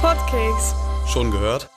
Potcakes. Schon gehört?